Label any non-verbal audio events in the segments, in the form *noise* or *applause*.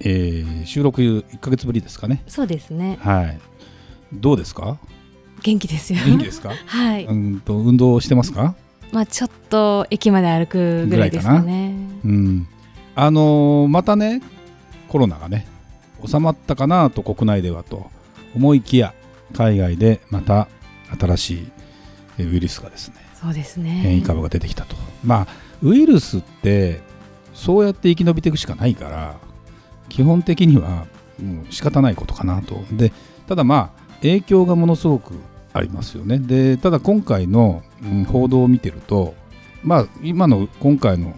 えー、収録1か月ぶりですかね。そうですね。はい。どうですか？元気ですよ。元気ですか？*laughs* はい、うんと運動してますか？まあちょっと駅まで歩くぐらいですかね。うん。あのーまたねコロナがね収まったかなと国内ではと思いきや海外でまた新しいえーウイルスがですねそうですね。変異株が出てきたと、まあウイルスってそうやって生き延びていくしかないから基本的にはもう仕方ないことかなと。でただまあ影響がものすごくありますよね。でただ今回の、報道を見てるとまあ今の今回の、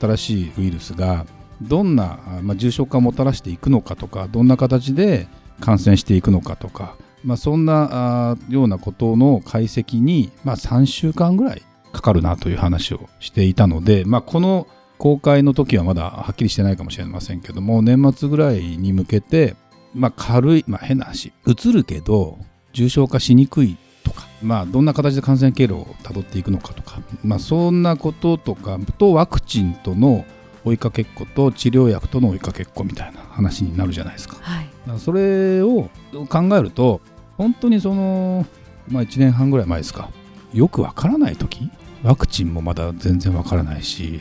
新しいウイルスがどんな、まあ、重症化をもたらしていくのかとかどんな形で感染していくのかとか、まあ、そんなようなことの解析に、まあ、3週間ぐらいかかるなという話をしていたので、まあ、この公開の時はまだはっきりしてないかもしれませんけども年末ぐらいに向けて、まあ、軽い、まあ、変な話うつるけど重症化しにくいとか、まあ、どんな形で感染経路をたどっていくのかとか、まあ、そんなこととかとワクチンとの追いかけっこと治療薬との追いかけっこみたいな話になるじゃないですか。はいそれを考えると本当にその、まあ、1年半ぐらい前ですかよくわからない時ワクチンもまだ全然わからないし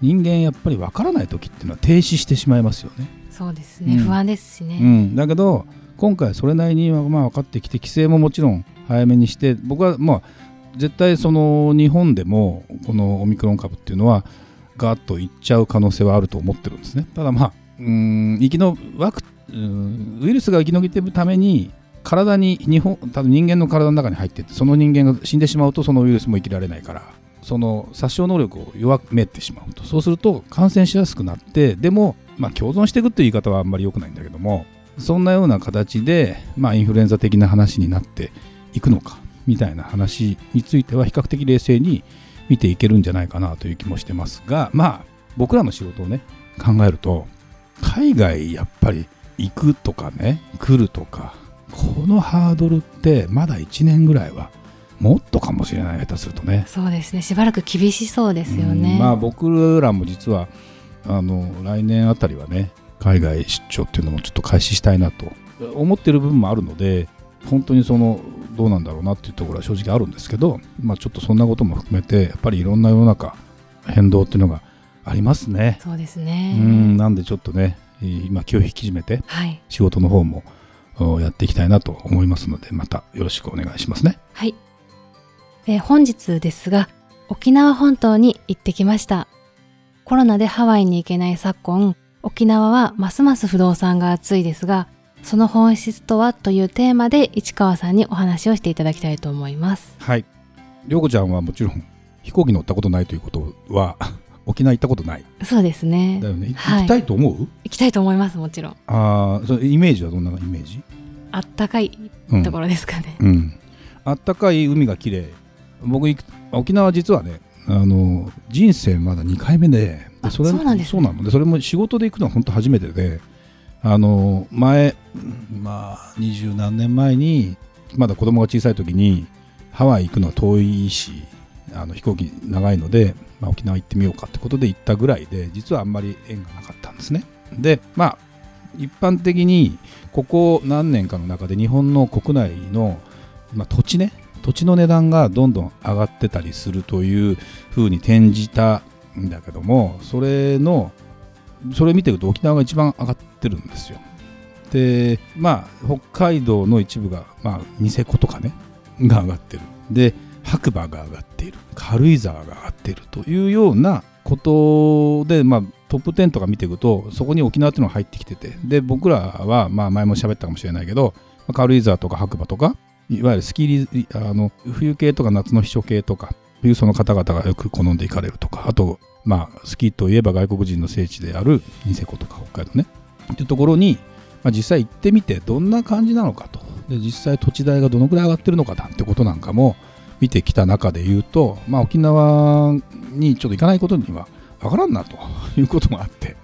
人間やっぱりわからない時っていうのは停止してしまいますよね。そうですね、うん。不安ですしね、うん、だけど今回それなりにまあ分かってきて規制ももちろん早めにして僕はまあ絶対その日本でもこのオミクロン株っていうのはガーッといっちゃう可能性はあると思ってるんですね。ただまあうーん生きのワクうんウイルスが生き延びていくために体に日本多分人間の体の中に入っててその人間が死んでしまうとそのウイルスも生きられないからその殺傷能力を弱めてしまうと。そうすると感染しやすくなってでも、まあ、共存していくという言い方はあんまり良くないんだけどもそんなような形で、まあ、インフルエンザ的な話になっていくのかみたいな話については比較的冷静に見ていけるんじゃないかなという気もしてますがまあ僕らの仕事をね考えると海外やっぱり行くとかね来るとかこのハードルってまだ1年ぐらいはもっとかもしれない下手するとね。そうですねしばらく厳しそうですよね、うんまあ僕らも実はあの来年あたりはね海外出張っていうのもちょっと開始したいなと思ってる部分もあるので本当にそのどうなんだろうなっていうところは正直あるんですけど、まあ、ちょっとそんなことも含めてやっぱりいろんな世の中変動っていうのがありますね。そうですうねんなんでちょっとね今気を引き締めてはい仕事の方もおやっていきたいなと思いますのでまたよろしくお願いしますね。はい、えー本日ですが沖縄本島に行ってきましたコロナでハワイに行けない昨今沖縄はますます不動産が熱いですがその本質とはというテーマで市川さんにお話をしていただきたいと思いますはい。りょうこちゃんはもちろん飛行機乗ったことないということは *laughs* 沖縄行ったことないそうですねだよね。はい行きたいと思う？行きたいと思いますもちろんああ、それイメージはどんなイメージ？あったかいうんところですかね、うん。あったかい海が綺麗。僕行く沖縄実はね、あの人生まだ2回目で、であそうなんですねそうなのでそれも仕事で行くのは本当初めてで、あの前まあ二十何年前にまだ子供が小さい時にハワイ行くのは遠いし、あの飛行機長いので、まあ、沖縄行ってみようかってことで行ったぐらいで実はあんまり縁がなかったんですね。でまあ一般的にここ何年かの中で日本の国内の、まあ、土地ね土地の値段がどんどん上がってたりするというふうに転じたんだけどもそれのそれ見てると沖縄が一番上がってるんですよ。でまあ北海道の一部が、まあ、ニセコとかねが上がってる。で白馬が上がっている軽井沢が上がっているというようなことで、まあ、トップ10とか見ていくとそこに沖縄っていうのが入ってきててで僕らは、まあ、前も喋ったかもしれないけど軽井沢とか白馬とかいわゆるスキーリあの冬系とか夏の避暑系とかいうその方々がよく好んで行かれるとかあとまあスキーといえば外国人の聖地であるニセコとか北海道ねっていうところに、まあ、実際行ってみてどんな感じなのかとで実際土地代がどのくらい上がってるのかなんてことなんかも見てきた中で言うと、まあ、沖縄にちょっと行かないことには分からんなということがあって、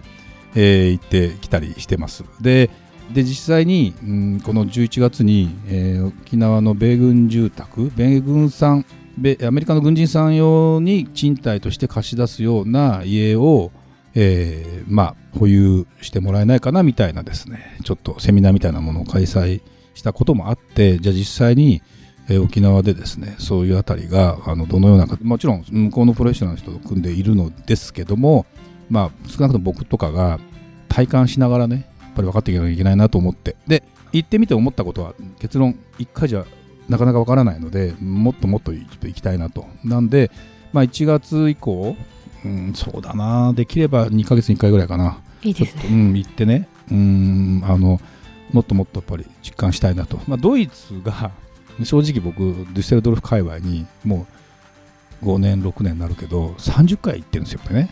えー、行ってきたりしてます。でで実際に、うん、この11月に、えー、沖縄の米軍住宅米軍産アメリカの軍人さん用に賃貸として貸し出すような家を、えー、まあ、保有してもらえないかなみたいなですねちょっとセミナーみたいなものを開催したこともあってじゃあ実際に、えー、沖縄でですねそういうあたりがあのどのようなもちろん向こうのプロフェッショナルの人と組んでいるのですけども、まあ、少なくとも僕とかが体感しながらねぱり分かっていかなきゃいけないなと思って。で行ってみて思ったことは結論1回じゃなかなか分からないのでもっともっと行きたいなと。なんで、まあ、1月以降、うん、そうだな。できれば2ヶ月に1回ぐらいかな。いいですね、うん、行ってね。うんあのもっともっとやっぱり実感したいなと、まあ、ドイツが正直僕デュッセルドルフ界隈にもう5年6年になるけど30回行ってるんですよね。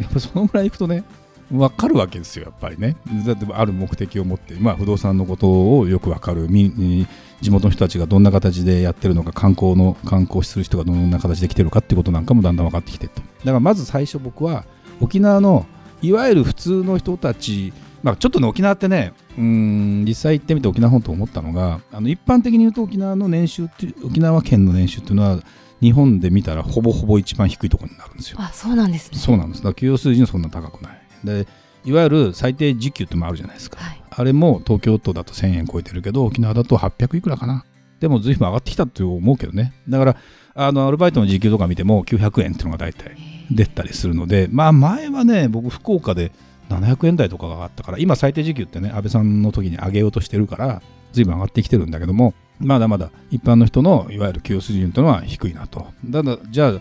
やっぱそのぐらい行くとね分かるわけですよやっぱりねだってある目的を持って、まあ、不動産のことをよく分かる地元の人たちがどんな形でやってるのか観光の観光する人がどんな形で来てるかっていうことなんかもだんだん分かってきてとだからまず最初僕は沖縄のいわゆる普通の人たちまあ、ちょっとね沖縄ってねうん実際行ってみて沖縄本島思ったのがあの一般的に言うと沖縄の年収って沖縄県の年収っていうのは日本で見たらほぼほぼ一番低いところになるんですよ。あそうなんですね。そうなんです。だから給与水準そんな高くない。でいわゆる最低時給ってもあるじゃないですか、はい、あれも東京都だと1000円超えてるけど沖縄だと800いくらかな。でも随分上がってきたって思うけどね。だからあのアルバイトの時給とか見ても900円っていうのが大体出たりするのでまあ前はね僕福岡で700円台とかがあったから今最低時給ってね安倍さんの時に上げようとしてるから随分上がってきてるんだけどもまだまだ一般の人のいわゆる給与水準というのは低いなと。ただじゃ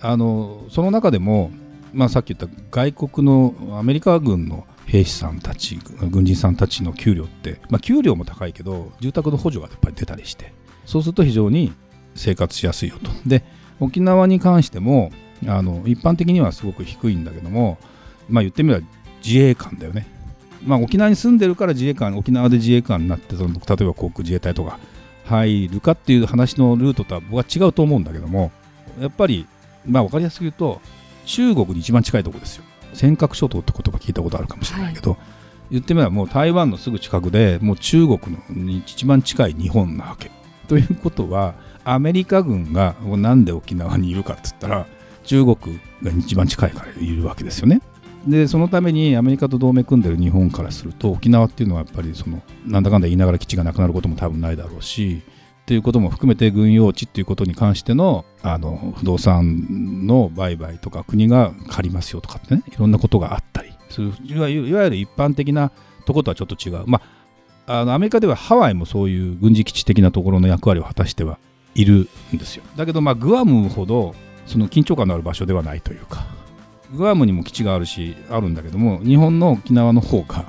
ああのその中でもまあ、さっき言った外国のアメリカ軍の兵士さんたち軍人さんたちの給料って、まあ、給料も高いけど住宅の補助がやっぱり出たりしてそうすると非常に生活しやすいよと。で沖縄に関してもあの一般的にはすごく低いんだけども、まあ、言ってみれば自衛官だよね、まあ、沖縄に住んでるから自衛官沖縄で自衛官になってその例えば航空自衛隊とか入るかっていう話のルートとは僕は違うと思うんだけどもやっぱりまあ分かりやすく言うと中国に一番近いところですよ。尖閣諸島って言葉聞いたことあるかもしれないけど、はい、言ってみればもう台湾のすぐ近くでもう中国のに一番近い日本なわけ。ということはアメリカ軍がなんで沖縄にいるかっつったら中国が一番近いからいるわけですよね。でそのためにアメリカと同盟組んでる日本からすると沖縄っていうのはやっぱりそのなんだかんだ言いながら基地がなくなることも多分ないだろうしっていうことも含めて軍用地っていうことに関してのあの不動産の売買とか国が借りますよとかってねいろんなことがあったりするいわゆるいわゆる一般的なとことはちょっと違う、まあ、あのアメリカではハワイもそういう軍事基地的なところの役割を果たしてはいるんですよ。だけどまあグアムほどその緊張感のある場所ではないというかグアムにも基地があるしあるんだけども日本の沖縄の方が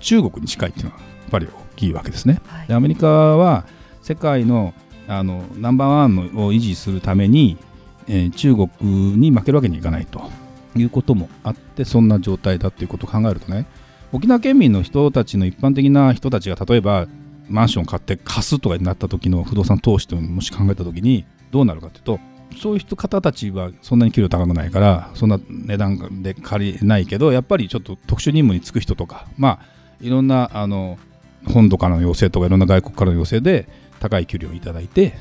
中国に近いっていうのはやっぱり大きいわけですね。はい、でアメリカは世界のあのナンバーワンのを維持するために、えー、中国に負けるわけにいかないということもあってそんな状態だということを考えるとね沖縄県民の人たちの一般的な人たちが例えばマンションを買って貸すとかになった時の不動産投資というのをもし考えた時にどうなるかというとそういう人方たちはそんなに給料高くないからそんな値段で借りないけどやっぱりちょっと特殊任務に就く人とかまあいろんなあの本土からの要請とかいろんな外国からの要請で高い給料をいただいて、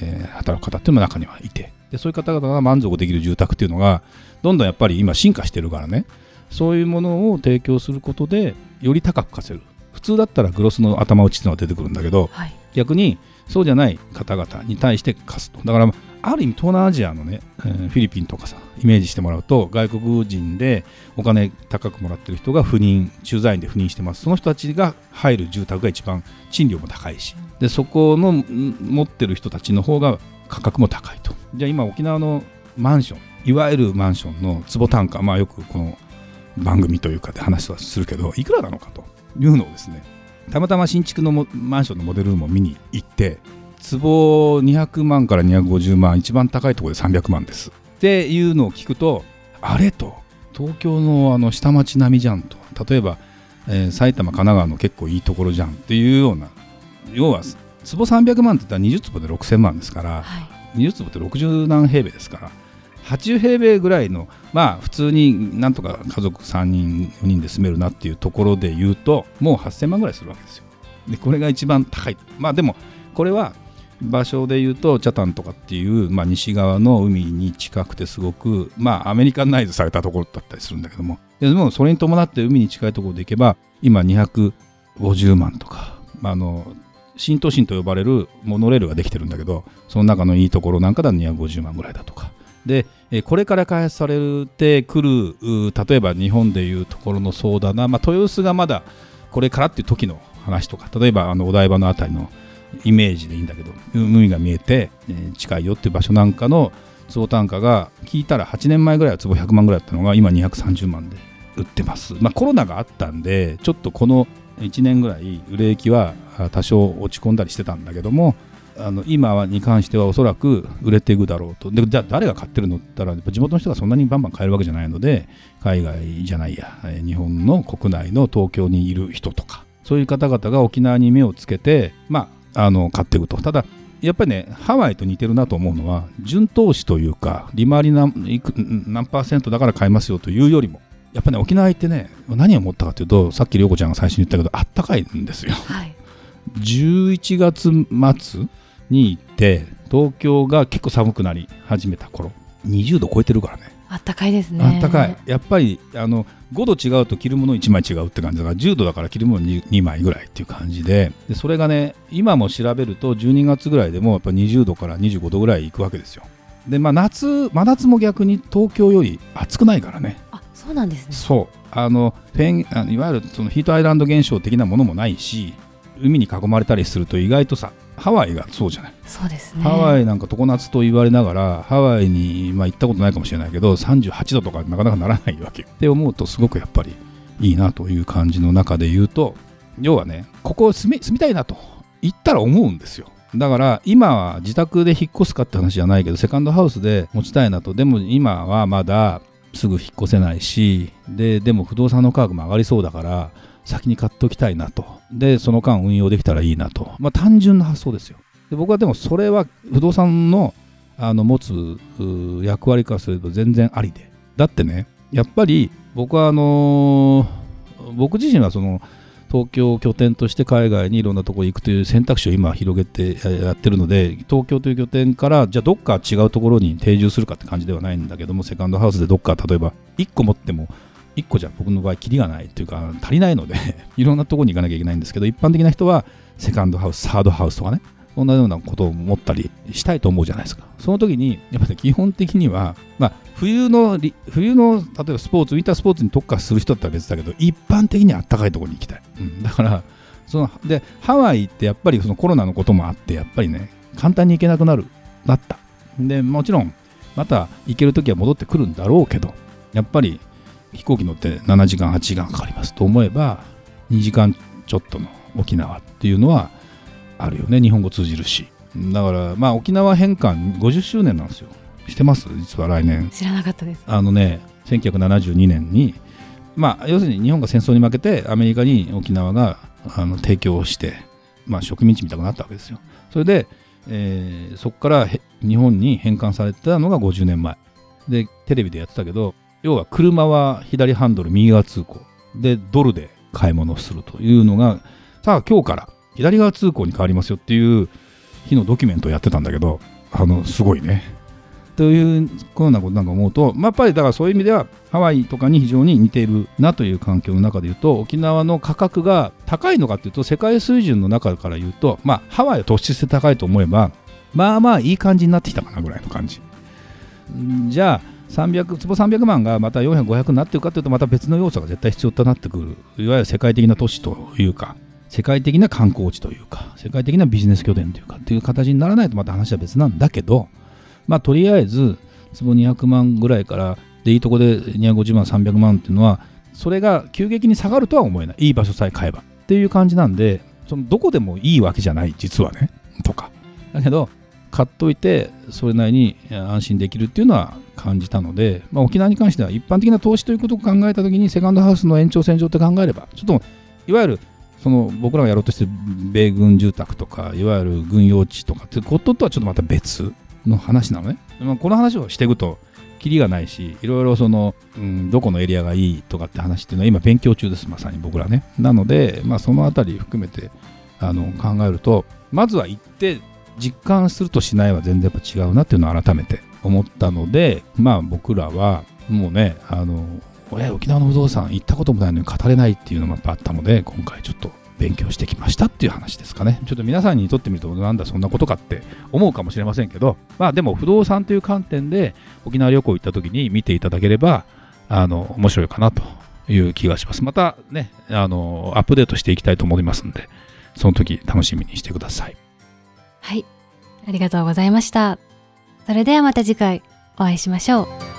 えー、働く方っていうのも中にはいて。でそういう方々が満足できる住宅っていうのがどんどんやっぱり今進化してるからね。そういうものを提供することでより高く貸せる普通だったらグロスの頭打ちっていうのが出てくるんだけど、はい、逆にそうじゃない方々に対して貸すと。だからある意味東南アジアのね、えー、フィリピンとかさイメージしてもらうと外国人でお金高くもらってる人が不妊駐在員で不妊してます。その人たちが入る住宅が一番賃料も高いし。でそこの持ってる人たちの方が価格も高いと。じゃあ今沖縄のマンションいわゆるマンションの坪単価。まあよくこの番組というかで話はするけどいくらなのかというのをですねたまたま新築のマンションのモデルルームを見に行って坪200万から250万一番高いところで300万です。っていうのを聞くとあれと東京のあの下町並みじゃんと。例えば、えー、埼玉神奈川の結構いいところじゃんっていうような要は坪300万って言ったら20坪で6000万ですから、はい。20坪って60何平米ですから80平米ぐらいのまあ普通になんとか家族3人4人で住めるなっていうところで言うともう8000万ぐらいするわけですよ。でこれが一番高いまあでもこれは場所で言うとチャタンとかっていう、まあ、西側の海に近くてすごくまあアメリカンナイズされたところだったりするんだけども。でもそれに伴って海に近いところで行けば今250万とか、まあ、あの新都心と呼ばれるモノレールができてるんだけどその中のいいところなんかだと250万ぐらいだとか。でえこれから開発されてくる例えば日本でいうところのそうだな、まあ、豊洲がまだこれからっていう時の話とか例えばあのお台場のあたりのイメージでいいんだけど海が見えて、え近いよっていう場所なんかの坪単価が聞いたら8年前ぐらいは坪100万ぐらいだったのが今230万で売ってます、まあ、コロナがあったんでちょっとこの1年ぐらい売れ行きは多少落ち込んだりしてたんだけどもあの今はに関してはおそらく売れていくだろうと。でじゃあ誰が買ってるのって言ったら地元の人がそんなにバンバン買えるわけじゃないので海外じゃないやえー日本の国内の東京にいる人とかそういう方々が沖縄に目をつけてまああの買っていくと。ただやっぱりねハワイと似てるなと思うのは順投資というか利回りないく何パーセントだから買いますよというよりもやっぱね沖縄行ってね何を思ったかというとさっき涼子ちゃんが最初に言ったけどあったかいんですよ。はい。11月末に行って東京が結構寒くなり始めた頃。20度超えてるからね。あったかいですね。あったかい。やっぱりあの5度違うと着るもの1枚違うって感じだから10度だから着るもの 2, 2枚ぐらいっていう感じで。でそれがね今も調べると12月ぐらいでもやっぱ20度から25度ぐらいいくわけですよ。でまあ夏真夏も逆に東京より暑くないからね。あそうなんですね。そう。あのフェンあのいわゆるそのヒートアイランド現象的なものもないし海に囲まれたりすると意外とさハワイがそうじゃない、そうですね。ハワイなんか常夏と言われながらハワイに、まあ、行ったことないかもしれないけど38度とかなかなかならないわけ。よって思うとすごくやっぱりいいなという感じの中で言うと要はねここ住み住みたいなと言ったら思うんですよ。だから今は自宅で引っ越すかって話じゃないけどセカンドハウスで持ちたいなと。でも今はまだすぐ引っ越せないしででも不動産の価格も上がりそうだから先に買っておきたいなと。でその間運用できたらいいなと。まあ単純な発想ですよ。で僕はでもそれは不動産のあの持つ役割からすると全然ありで。だってねやっぱり僕はあのー僕自身はその東京を拠点として海外にいろんなところに行くという選択肢を今広げてやってるので東京という拠点からじゃあどっか違うところに定住するかって感じではないんだけどもセカンドハウスでどっか例えば1個持っても1個じゃ僕の場合キリがないというか足りないので *laughs* いろんなところに行かなきゃいけないんですけど一般的な人はセカンドハウスサードハウスとかねそんなようなことを思ったりしたいと思うじゃないですか。その時に、やっぱり基本的には、まあ、冬の、冬の、例えばスポーツ、ウィンタースポーツに特化する人だったら別だけど、一般的にはあったかいところに行きたい。うん、だから、その、で、ハワイってやっぱりそのコロナのこともあって、やっぱりね、簡単に行けなくなる、なった。で、もちろん、また行ける時は戻ってくるんだろうけど、やっぱり飛行機乗って7時間、8時間かかりますと思えば、2時間ちょっとの沖縄っていうのはあるよね。日本語通じるし。だからまあ沖縄返還50周年なんですよ。してます？実は来年。知らなかったです。あのね1972年にまあ要するに日本が戦争に負けてアメリカに沖縄があの提供してまあ植民地みたくなったわけですよ。それで、えーそこからへ日本に返還されたのが50年前。でテレビでやってたけど要は車は左ハンドル右側通行でドルで買い物をするというのがさあ今日から左側通行に変わりますよっていう日のドキュメントをやってたんだけどあのすごいね。というようなことなんか思うと、まあ、やっぱりだからそういう意味ではハワイとかに非常に似ているなという環境の中で言うと沖縄の価格が高いのかというと世界水準の中から言うと、まあ、ハワイは突出して高いと思えばまあまあいい感じになってきたかなぐらいの感じ。じゃあ300坪300万がまた400、500になっていくかというとまた別の要素が絶対必要となってくる。いわゆる世界的な都市というか世界的な観光地というか世界的なビジネス拠点というかっていう形にならないとまた話は別なんだけどまあとりあえず坪200万ぐらいからでいいとこで250万300万っていうのはそれが急激に下がるとは思えない。いい場所さえ買えばっていう感じなんでそのどこでもいいわけじゃない実はね。とか。だけど買っといてそれなりに安心できるっていうのは感じたので、まあ、沖縄に関しては一般的な投資ということを考えた時にセカンドハウスの延長線上って考えればちょっといわゆるその僕らがやろうとしてる米軍住宅とかいわゆる軍用地とかってこととはちょっとまた別の話なのね、まあ、この話をしていくとキリがないしいろいろその、うん、どこのエリアがいいとかって話っていうのは今勉強中ですまさに僕らね。なので、まあ、その辺り含めてあの考えるとまずは行って実感するとしないは全然やっぱ違うなっていうのを改めて思ったのでまあ僕らはもうねあの沖縄の不動産行ったこともないのに語れないっていうのもやっぱあったので今回ちょっと勉強してきましたっていう話ですかね。ちょっと皆さんにとってみると、なんだそんなことかって思うかもしれませんけど、まあでも不動産という観点で沖縄旅行行った時に見ていただければ、あの、面白いかなという気がします。またね、あの、アップデートしていきたいと思いますんで、その時楽しみにしてください。はい。ありがとうございました。それではまた次回お会いしましょう。